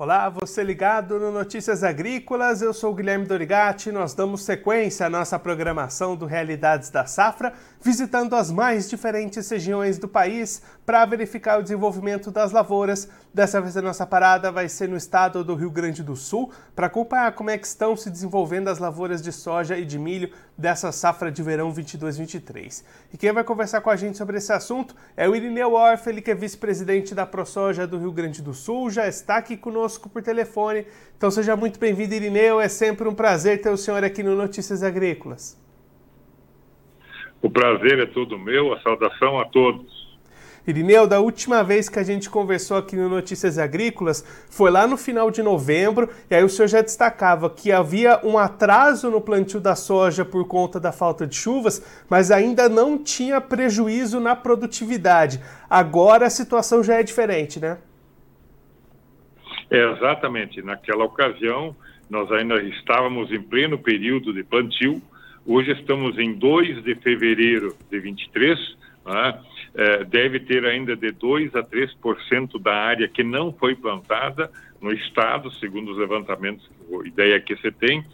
Olá, você ligado no Notícias Agrícolas, eu sou Guilherme Dorigati. Nós damos sequência à nossa programação do Realidades da Safra, visitando as mais diferentes regiões do país para verificar o desenvolvimento das lavouras. Dessa vez a nossa parada vai ser no estado do Rio Grande do Sul, para acompanhar como é que estão se desenvolvendo as lavouras de soja e de milho dessa safra de verão 22-23. E quem vai conversar com a gente sobre esse assunto é o Irineu Orff, ele que é vice-presidente da ProSoja do Rio Grande do Sul, já está aqui conosco por telefone. Então seja muito bem-vindo, Irineu, é sempre um prazer ter o senhor aqui no Notícias Agrícolas. O prazer é todo meu, a saudação a todos. Irineu, da última vez que a gente conversou aqui no Notícias Agrícolas foi lá no final de novembro, e aí o senhor já destacava que havia um atraso no plantio da soja por conta da falta de chuvas, mas ainda não tinha prejuízo na produtividade. Agora a situação já é diferente, né? É, exatamente. Naquela ocasião, nós ainda estávamos em pleno período de plantio. Hoje estamos em 2 de fevereiro de 23 né? é, deve ter ainda de 2 a 3% da área que não foi plantada no estado, segundo os levantamentos, a ideia que você tem,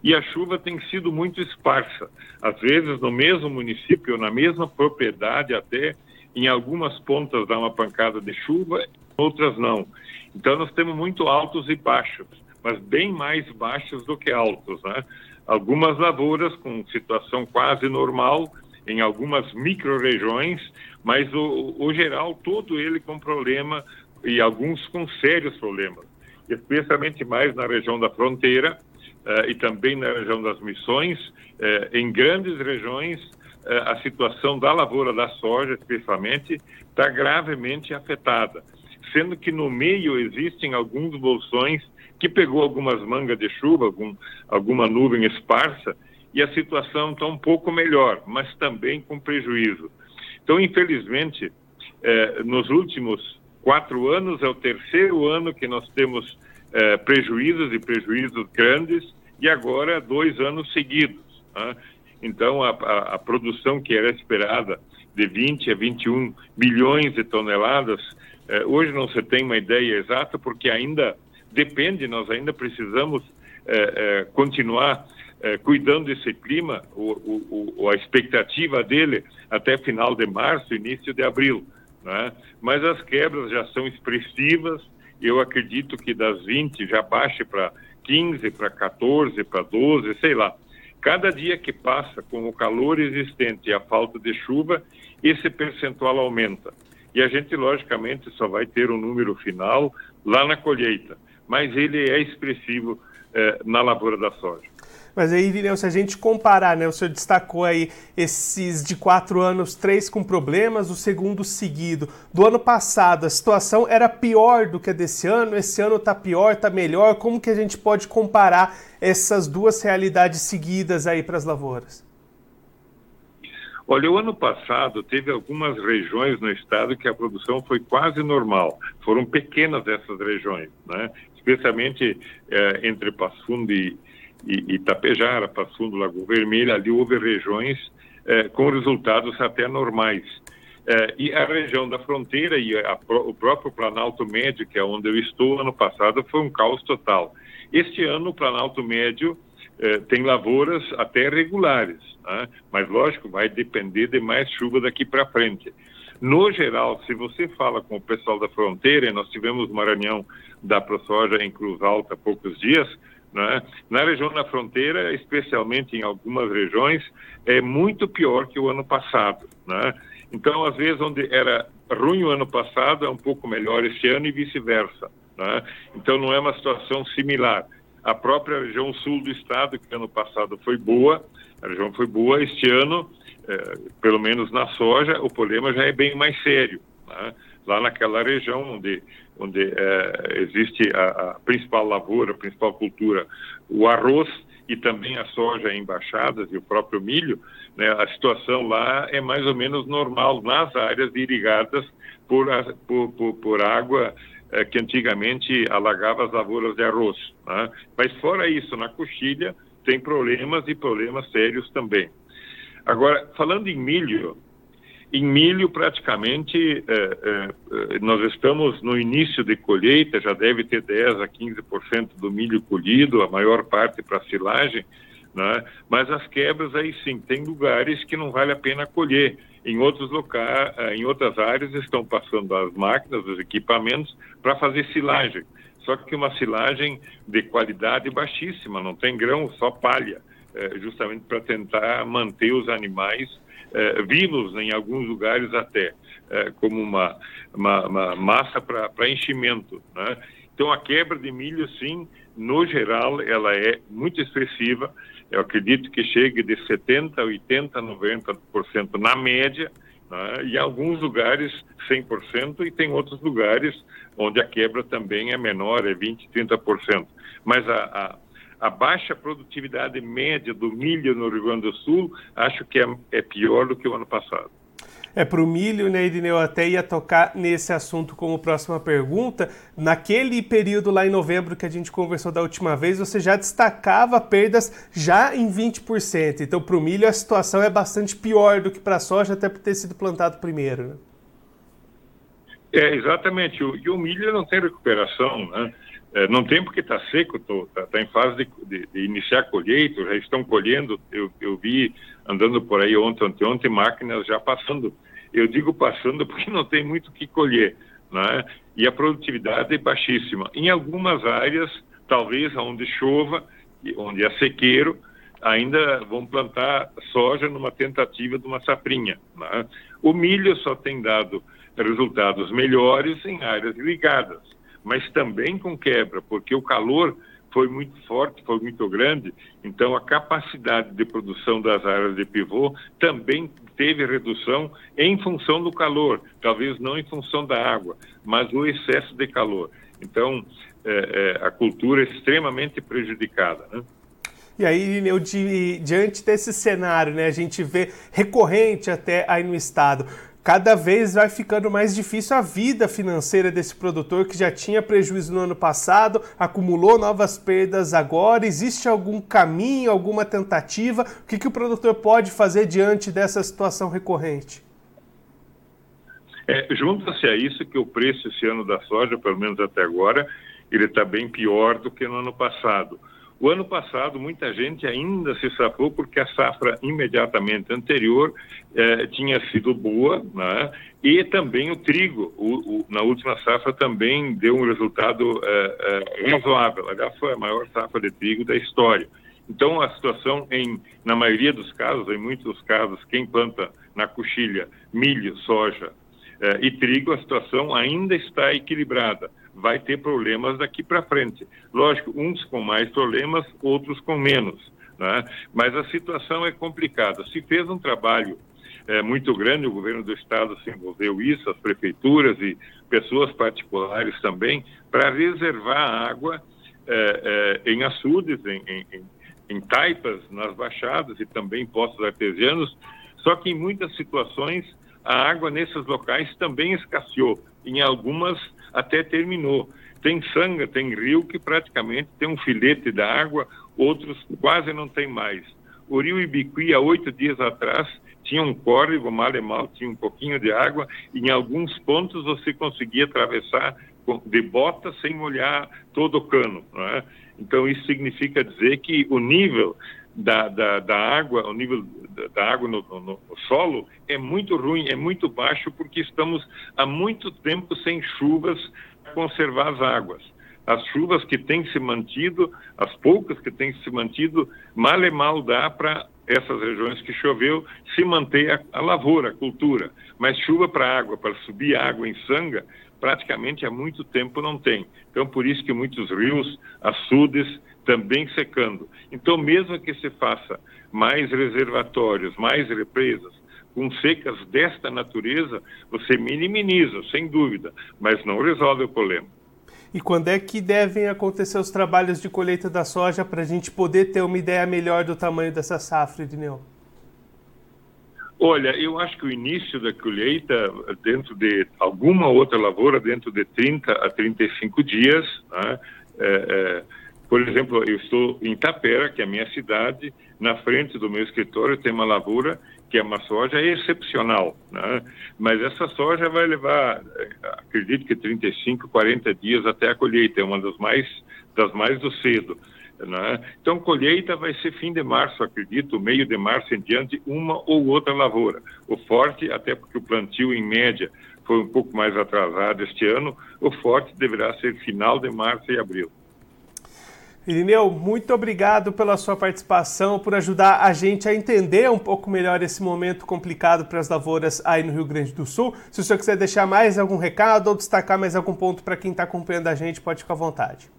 e a chuva tem sido muito esparsa. Às vezes, no mesmo município, na mesma propriedade, até em algumas pontas dá uma pancada de chuva, outras não. Então, nós temos muito altos e baixos, mas bem mais baixos do que altos. Né? Algumas lavouras com situação quase normal em algumas micro-regiões, mas o, o geral, todo ele com problema e alguns com sérios problemas, especialmente mais na região da fronteira uh, e também na região das missões. Uh, em grandes regiões, uh, a situação da lavoura da soja, especialmente, está gravemente afetada, sendo que no meio existem alguns bolsões que pegou algumas mangas de chuva, algum, alguma nuvem esparsa, e a situação está um pouco melhor, mas também com prejuízo. Então, infelizmente, eh, nos últimos quatro anos, é o terceiro ano que nós temos eh, prejuízos e prejuízos grandes, e agora dois anos seguidos. Né? Então, a, a, a, produção que era esperada de 20 a 21 milhões de toneladas, eh, hoje não se tem uma ideia exata, porque ainda depende, nós ainda precisamos continuar é, cuidando desse clima, o, o, a expectativa dele até final de março, início de abril. Né? Mas as quebras já são expressivas, eu acredito que das 20 já baixe para 15, para 14, para 12, sei lá. Cada dia que passa com o calor existente e a falta de chuva, esse percentual aumenta. E a gente, logicamente, só vai ter um número final lá na colheita, mas ele é expressivo eh, na lavoura da soja. Mas aí, Irineu, se a gente comparar, né, o senhor destacou aí esses de quatro anos, três com problemas, o segundo seguido. Do ano passado, a situação era pior do que a desse ano, esse ano está pior, está melhor. Como que a gente pode comparar essas duas realidades seguidas aí para as lavouras? Olha, o ano passado teve algumas regiões no estado que a produção foi quase normal. Foram pequenas essas regiões, né? Especialmente eh, entre Passo Fundo e, e Itapejara, Passundo, Lagoa Vermelha, ali houve regiões eh, com resultados até normais. Eh, e a região da fronteira e a, o próprio Planalto Médio, que é onde eu estou, ano passado foi um caos total. Este ano, o Planalto Médio tem lavouras até regulares, né? mas lógico, vai depender de mais chuva daqui para frente. No geral, se você fala com o pessoal da fronteira, e nós tivemos uma reunião da ProSoja em Cruz Alta há poucos dias, né? Na região da fronteira, especialmente em algumas regiões, é muito pior que o ano passado. Né? Então, às vezes, onde era ruim o ano passado, é um pouco melhor este ano e vice-versa. Né? Então, não é uma situação similar. A própria região sul do estado, que ano passado foi boa, a região foi boa, este ano, eh, pelo menos na soja, o problema já é bem mais sério. Né? Lá naquela região onde onde é, existe a, a, principal lavoura, a principal cultura, o arroz e também a soja em baixadas e o próprio milho, né, a situação lá é mais ou menos normal nas áreas irrigadas por, por, por, por água é, que antigamente alagava as lavouras de arroz. Né? Mas fora isso, na coxilha tem problemas e problemas sérios também. Agora, falando em milho, Em milho, praticamente, é, é, nós estamos no início de colheita, já deve ter 10 a 15% do milho colhido, a maior parte para silagem, né? mas as quebras aí sim, tem lugares que não vale a pena colher. Em outros locais, em outras áreas estão passando as máquinas, os equipamentos para fazer silagem. Só que uma silagem de qualidade baixíssima, não tem grão, só palha, justamente para tentar manter os animais eh, vimos em alguns lugares até eh, como uma, uma, uma massa para enchimento. Né? Então, a quebra de milho, sim, no geral, ela é muito expressiva. Eu acredito que chegue de 70%, 80%, 90% na média, né? e alguns lugares 100%, e tem outros lugares onde a quebra também é menor, é 20%, 30%. Mas a, a a baixa produtividade média do milho no Rio Grande do Sul, acho que é, é pior do que o ano passado. É para o milho, né, Edneu? Até ia tocar nesse assunto como próxima pergunta. Naquele período lá em novembro que a gente conversou da última vez, você já destacava perdas já em 20%. Então, para o milho, a situação é bastante pior do que para a soja, até por ter sido plantado primeiro. Né? É, exatamente. e o milho não tem recuperação, né? É, não tem porque está seco, está tá em fase de, de, de, iniciar a colheita, já estão colhendo. Eu, eu vi andando por aí ontem, ontem, ontem, máquinas já passando. Eu digo passando porque não tem muito o que colher, né? E a produtividade é baixíssima. Em algumas áreas, talvez onde chova, onde é sequeiro, ainda vão plantar soja numa tentativa de uma safrinha. Né? O milho só tem dado resultados melhores em áreas ligadas mas também com quebra, porque o calor foi muito forte, foi muito grande, então a capacidade de produção das áreas de pivô também teve redução em função do calor, talvez não em função da água, mas o excesso de calor. Então, é, é, a cultura é extremamente prejudicada. Né? E aí, eu, di, diante desse cenário, né, a gente vê recorrente até aí no estado, cada vez vai ficando mais difícil a vida financeira desse produtor que já tinha prejuízo no ano passado, acumulou novas perdas agora. Existe algum caminho, alguma tentativa? O que, que o produtor pode fazer diante dessa situação recorrente? É, Junta-se a isso que o preço esse ano da soja, pelo menos até agora, ele está bem pior do que no ano passado. O ano passado, muita gente ainda se safou porque a safra imediatamente anterior eh, tinha sido boa, né? e também o trigo, o, o, na última safra, também deu um resultado eh, eh, razoável. Aliás, foi a maior safra de trigo da história. Então, a situação, em, na maioria dos casos, em muitos casos, quem planta na coxilha milho, soja eh, e trigo, a situação ainda está equilibrada vai ter problemas daqui para frente. Lógico, uns com mais problemas, outros com menos. Né? Mas a situação é complicada. Se fez um trabalho é, muito grande, o governo do estado se envolveu isso, as prefeituras e pessoas particulares também, para reservar água é, é, em açudes, em, em, em taipas, nas baixadas e também postos artesianos. Só que em muitas situações a água nesses locais também escasseou. Em algumas até terminou. Tem sanga, tem rio que praticamente tem um filete da água, outros quase não tem mais. O rio Ibiqui, há oito dias atrás, tinha um córrego, mal e mal, tinha um pouquinho de água, em alguns pontos você conseguia atravessar de bota sem molhar todo o cano. É? Então, isso significa dizer que o nível da, da, da água, o nível da, água no, no, no, solo é muito ruim, é muito baixo, porque estamos há muito tempo sem chuvas para conservar as águas. As chuvas que têm se mantido, as poucas que têm se mantido, mal e mal dá para essas regiões que choveu se manter a, a lavoura, a cultura. Mas chuva para água, para subir água em sanga, praticamente há muito tempo não tem. Então, por isso que muitos rios, açudes, também secando. Então, mesmo que se faça mais reservatórios, mais represas, com secas desta natureza, você minimiza, sem dúvida, mas não resolve o problema. E quando é que devem acontecer os trabalhos de colheita da soja para a gente poder ter uma ideia melhor do tamanho dessa safra, Edneu? Olha, eu acho que o início da colheita, dentro de alguma outra lavoura, dentro de 30 a 35 dias, né, é, é, Por exemplo, eu estou em Tapera, que é a minha cidade, na frente do meu escritório tem uma lavoura que é uma soja excepcional, né? mas essa soja vai levar, eh, acredito que 35, 40 dias até a colheita, é uma das mais, das mais do cedo. Né? Então, colheita vai ser fim de março, acredito, meio de março em diante, uma ou outra lavoura. O forte, até porque o plantio, em média, foi um pouco mais atrasado este ano, o forte deverá ser final de março e abril. Irineu, muito obrigado pela sua participação, por ajudar a gente a entender um pouco melhor esse momento complicado para as lavouras aí no Rio Grande do Sul. Se o senhor quiser deixar mais algum recado ou destacar mais algum ponto para quem está acompanhando a gente, pode ficar à vontade.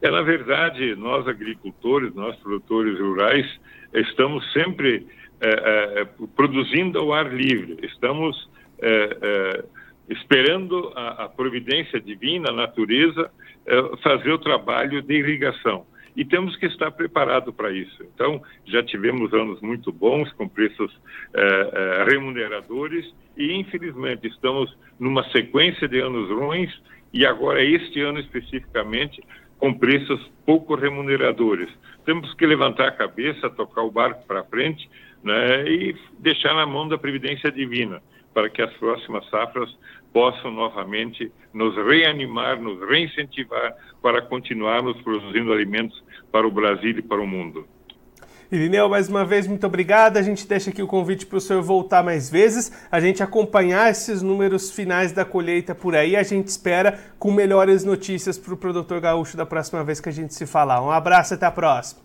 É, na verdade, nós agricultores, nós produtores rurais, estamos sempre é, é, produzindo ao ar livre, estamos é, é esperando a, a, providência divina, a natureza, é, fazer o trabalho de irrigação. E temos que estar preparados para isso. Então, já tivemos anos muito bons, com preços é, remuneradores, e infelizmente estamos numa sequência de anos ruins, e agora, este ano especificamente, com preços pouco remuneradores. Temos que levantar a cabeça, tocar o barco para frente né, e deixar na mão da Previdência Divina, para que as próximas safras possam novamente nos reanimar, nos reincentivar para continuarmos produzindo alimentos para o Brasil e para o mundo. Irineu, mais uma vez, muito obrigado. A gente deixa aqui o convite para o senhor voltar mais vezes, a gente acompanhar esses números finais da colheita por aí. A gente espera com melhores notícias para o produtor gaúcho da próxima vez que a gente se falar. Um abraço, até a próxima.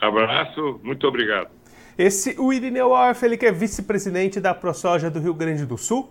Abraço, muito obrigado. Esse, o Irineu Orff, ele que é vice-presidente da ProSoja do Rio Grande do Sul,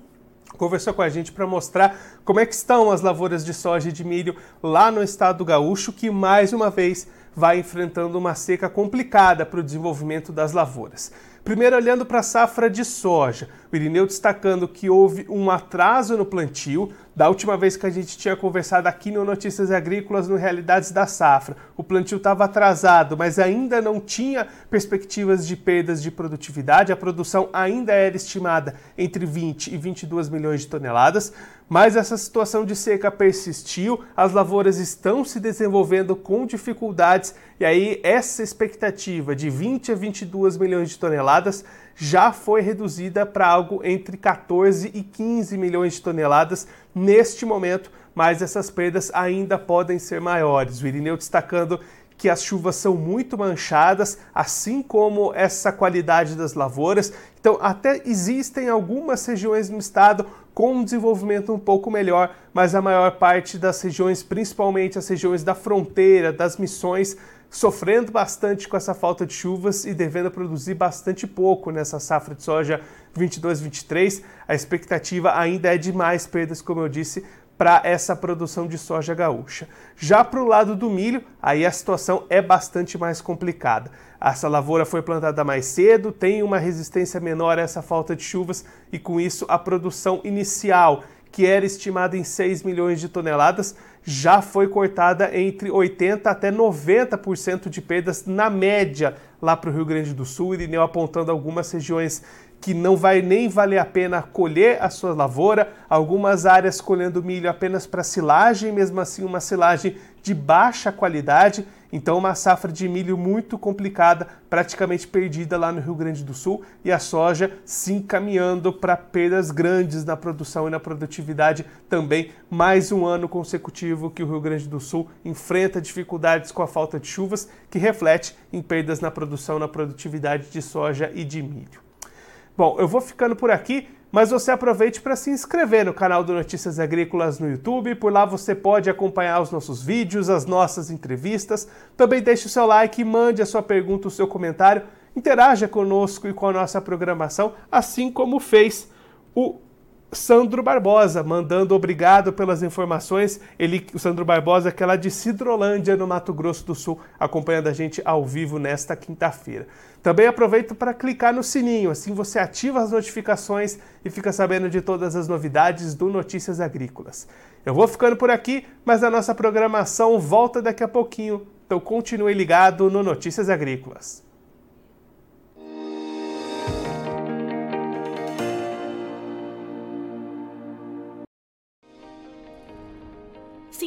conversou com a gente para mostrar como é que estão as lavouras de soja e de milho lá no estado gaúcho, que mais uma vez vai enfrentando uma seca complicada para o desenvolvimento das lavouras. Primeiro, olhando para a safra de soja, o Irineu destacando que houve um atraso no plantio. Da última vez que a gente tinha conversado aqui no Notícias Agrícolas, no Realidades da Safra, o plantio estava atrasado, mas ainda não tinha perspectivas de perdas de produtividade. A produção ainda era estimada entre 20 e 22 milhões de toneladas. Mas essa situação de seca persistiu, as lavouras estão se desenvolvendo com dificuldades e aí essa expectativa de 20 a 22 milhões de toneladas já foi reduzida para algo entre 14 e 15 milhões de toneladas neste momento, mas essas perdas ainda podem ser maiores. O Irineu destacando que as chuvas são muito manchadas, assim como essa qualidade das lavouras. Então, até existem algumas regiões no estado com um desenvolvimento um pouco melhor, mas a maior parte das regiões, principalmente as regiões da fronteira, das missões, sofrendo bastante com essa falta de chuvas e devendo produzir bastante pouco nessa safra de soja 22-23. A expectativa ainda é de mais perdas, como eu disse, para essa produção de soja gaúcha. Já para o lado do milho, aí a situação é bastante mais complicada. Essa lavoura foi plantada mais cedo, tem uma resistência menor a essa falta de chuvas e com isso a produção inicial, que era estimada em 6 milhões de toneladas, já foi cortada entre 80 até 90% de perdas na média lá para o Rio Grande do Sul, Irineu apontando algumas regiões que não vai nem valer a pena colher a sua lavoura, algumas áreas colhendo milho apenas para silagem, mesmo assim uma silagem de baixa qualidade, então uma safra de milho muito complicada, praticamente perdida lá no Rio Grande do Sul, e a soja se encaminhando para perdas grandes na produção e na produtividade também, mais um ano consecutivo que o Rio Grande do Sul enfrenta dificuldades com a falta de chuvas, que reflete em perdas na produção, na produtividade de soja e de milho. Bom, eu vou ficando por aqui, mas você aproveite para se inscrever no canal do Notícias Agrícolas no YouTube. Por lá você pode acompanhar os nossos vídeos, as nossas entrevistas. Também deixe o seu like, mande a sua pergunta, o seu comentário. Interaja conosco e com a nossa programação, assim como fez o Sandro Barbosa, mandando obrigado pelas informações. Ele, o Sandro Barbosa, que é lá de Cidrolândia, no Mato Grosso do Sul, acompanhando a gente ao vivo nesta quinta-feira. Também aproveito para clicar no sininho, assim você ativa as notificações e fica sabendo de todas as novidades do Notícias Agrícolas. Eu vou ficando por aqui, mas a nossa programação volta daqui a pouquinho, então continue ligado no Notícias Agrícolas.